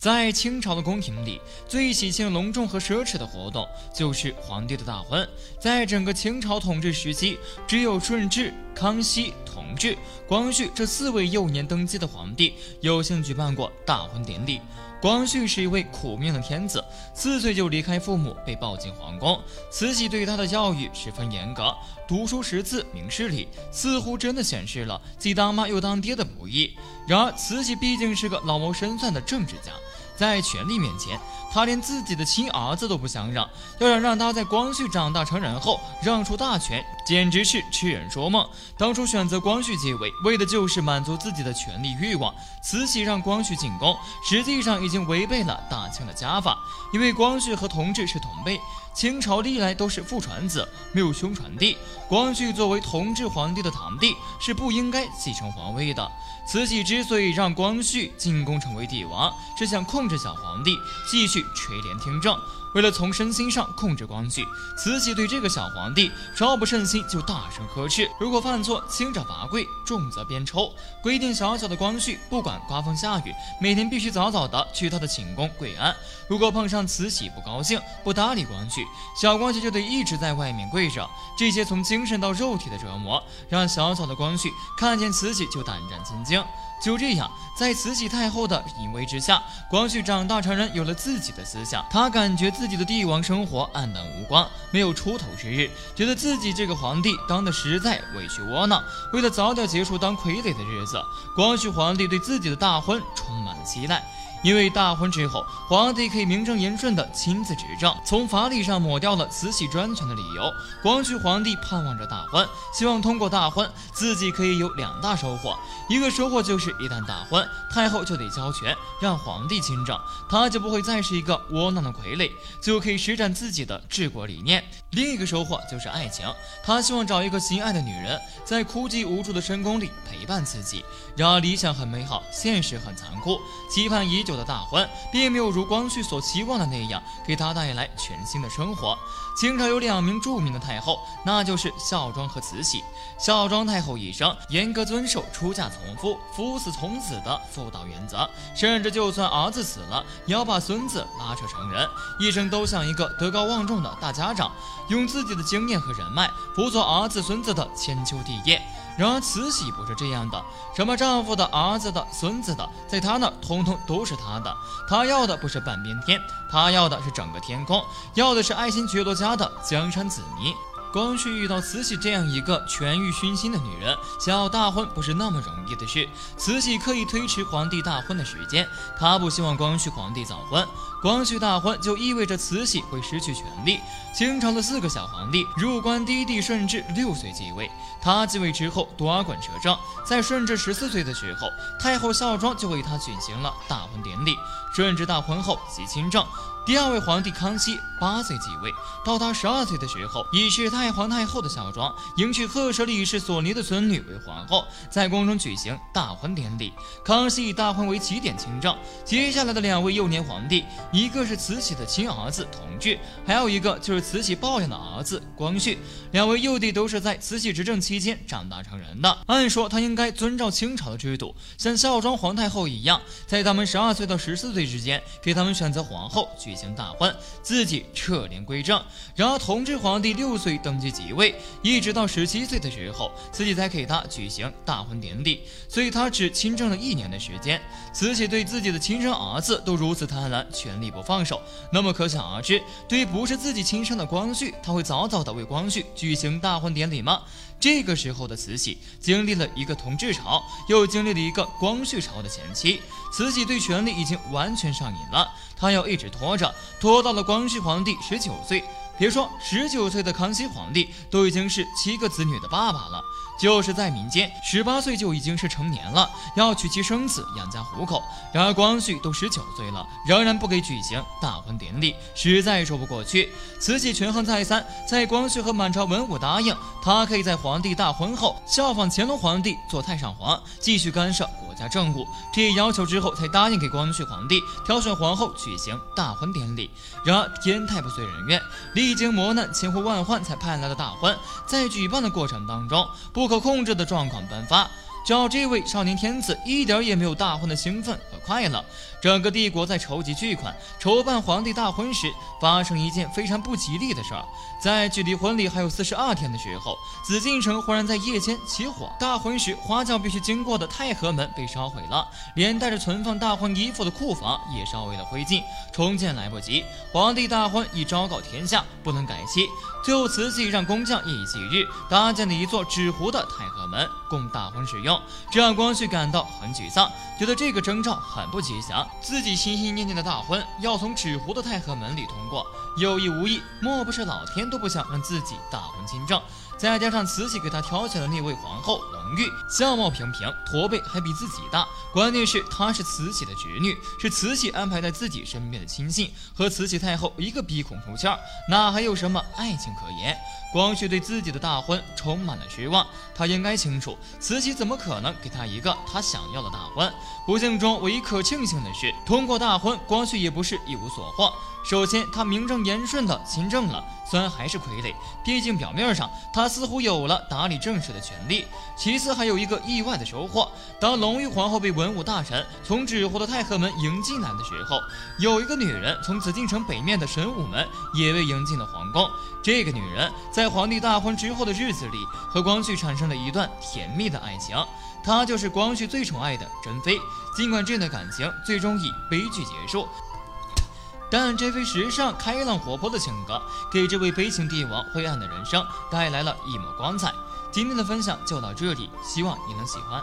在清朝的宫廷里，最喜庆、隆重和奢侈的活动就是皇帝的大婚。在整个清朝统治时期，只有顺治、康熙、同治、光绪这四位幼年登基的皇帝有幸举办过大婚典礼。光绪是一位苦命的天子，四岁就离开父母，被抱进皇宫。慈禧对他的教育十分严格，读书识字、明事理，似乎真的显示了既当妈又当爹的不易。然而，慈禧毕竟是个老谋深算的政治家。在权力面前，他连自己的亲儿子都不想让，要想让他在光绪长大成人后让出大权，简直是痴人说梦。当初选择光绪继位，为的就是满足自己的权力欲望。慈禧让光绪进宫，实际上已经违背了大清的家法，因为光绪和同治是同辈。清朝历来都是父传子，没有兄传弟。光绪作为同治皇帝的堂弟，是不应该继承皇位的。慈禧之所以让光绪进宫成为帝王，是想控制小皇帝继续垂帘听政。为了从身心上控制光绪，慈禧对这个小皇帝稍不慎心就大声呵斥：如果犯错，轻者罚跪，重则鞭抽。规定小小的光绪不管刮风下雨，每天必须早早的去他的寝宫跪安。如果碰上慈禧不高兴，不搭理光绪，小光绪就得一直在外面跪着。这些从精神到肉体的折磨，让小小的光绪看见慈禧就胆战心惊。就这样，在慈禧太后的淫威之下，光绪长大成人，有了自己的思想。他感觉自己的帝王生活黯淡无光，没有出头之日，觉得自己这个皇帝当的实在委屈窝囊。为了早点结束当傀儡的日子，光绪皇帝对自己的大婚充满了期待。因为大婚之后，皇帝可以名正言顺地亲自执政，从法理上抹掉了慈禧专权的理由。光绪皇帝盼望着大婚，希望通过大婚，自己可以有两大收获。一个收获就是，一旦大婚，太后就得交权，让皇帝亲政，他就不会再是一个窝囊的傀儡，就可以施展自己的治国理念。另一个收获就是爱情，他希望找一个心爱的女人，在枯寂无助的深宫里陪伴自己。然而理想很美好，现实很残酷，期盼已久。的大婚并没有如光绪所期望的那样给他带来全新的生活。清朝有两名著名的太后，那就是孝庄和慈禧。孝庄太后一生严格遵守出嫁从夫、夫死从子的妇道原则，甚至就算儿子死了，也要把孙子拉扯成人，一生都像一个德高望重的大家长，用自己的经验和人脉辅佐儿子孙子的千秋帝业。然而慈禧不是这样的，什么丈夫的、儿子的、孙子的，在她那通通都是她的。她要的不是半边天，她要的是整个天空，要的是爱新觉罗家的江山子民。光绪遇到慈禧这样一个权欲熏心的女人，想要大婚不是那么容易的事。慈禧刻意推迟皇帝大婚的时间，她不希望光绪皇帝早婚。光绪大婚就意味着慈禧会失去权力。清朝的四个小皇帝，入关第一帝顺治六岁继位，他继位之后多管摄政。在顺治十四岁的时候，太后孝庄就为他举行了大婚典礼。顺治大婚后即亲政。第二位皇帝康熙八岁继位，到他十二岁的时候，已是太皇太后的孝庄迎娶赫舍里氏索尼的孙女为皇后，在宫中举行大婚典礼。康熙以大婚为起点亲政，接下来的两位幼年皇帝，一个是慈禧的亲儿子同治，还有一个就是慈禧抱养的儿子光绪。两位幼弟都是在慈禧执政期间长大成人的。按说他应该遵照清朝的制度，像孝庄皇太后一样，在他们十二岁到十四岁之间，给他们选择皇后。举行大婚，自己撤帘归政。然而，同治皇帝六岁登基即位，一直到十七岁的时候，慈禧才给他举行大婚典礼，所以他只亲政了一年的时间。慈禧对自己的亲生儿子都如此贪婪，权力不放手，那么可想而知，对于不是自己亲生的光绪，他会早早的为光绪举行大婚典礼吗？这个时候的慈禧经历了一个同治朝，又经历了一个光绪朝的前期，慈禧对权力已经完全上瘾了，她要一直拖着，拖到了光绪皇帝十九岁。别说十九岁的康熙皇帝都已经是七个子女的爸爸了，就是在民间，十八岁就已经是成年了，要娶妻生子养家糊口。然而光绪都十九岁了，仍然不给举行大婚典礼，实在说不过去。慈禧权衡再三，在光绪和满朝文武答应他可以在皇帝大婚后效仿乾隆皇帝做太上皇，继续干涉国家政务这一要求之后，才答应给光绪皇帝挑选皇后举行大婚典礼。然而天太不遂人愿，历。历经磨难，千呼万唤才盼来的大婚，在举办的过程当中，不可控制的状况颁发，叫这位少年天子一点也没有大婚的兴奋和快乐。整个帝国在筹集巨款筹办皇帝大婚时，发生一件非常不吉利的事儿。在距离婚礼还有四十二天的时候，紫禁城忽然在夜间起火，大婚时花轿必须经过的太和门被烧毁了，连带着存放大婚衣服的库房也烧为了灰烬，重建来不及。皇帝大婚已昭告天下，不能改期。最后慈禧让工匠夜以继日搭建了一座纸糊的太和门，供大婚使用，这让光绪感到很沮丧，觉得这个征兆很不吉祥。自己心心念念的大婚要从纸糊的太和门里通过，有意无意，莫不是老天都不想让自己大婚亲政？再加上慈禧给他挑选的那位皇后隆裕，相貌平平，驼背还比自己大，关键是她是慈禧的侄女，是慈禧安排在自己身边的亲信，和慈禧太后一个鼻孔出气儿，哪还有什么爱情可言？光绪对自己的大婚充满了失望，他应该清楚，慈禧怎么可能给他一个他想要的大婚？不幸中唯一可庆幸的是，通过大婚，光绪也不是一无所获。首先，他名正言顺的亲政了，虽然还是傀儡，毕竟表面上他似乎有了打理政事的权利。其次，还有一个意外的收获：当隆裕皇后被文武大臣从纸糊的太和门迎进来的时候，有一个女人从紫禁城北面的神武门也被迎进了皇宫。这个女人在皇帝大婚之后的日子里，和光绪产生了一段甜蜜的爱情，她就是光绪最宠爱的珍妃。尽管这段感情最终以悲剧结束。但这位时尚、开朗、活泼的性格，给这位悲情帝王灰暗的人生带来了一抹光彩。今天的分享就到这里，希望你能喜欢。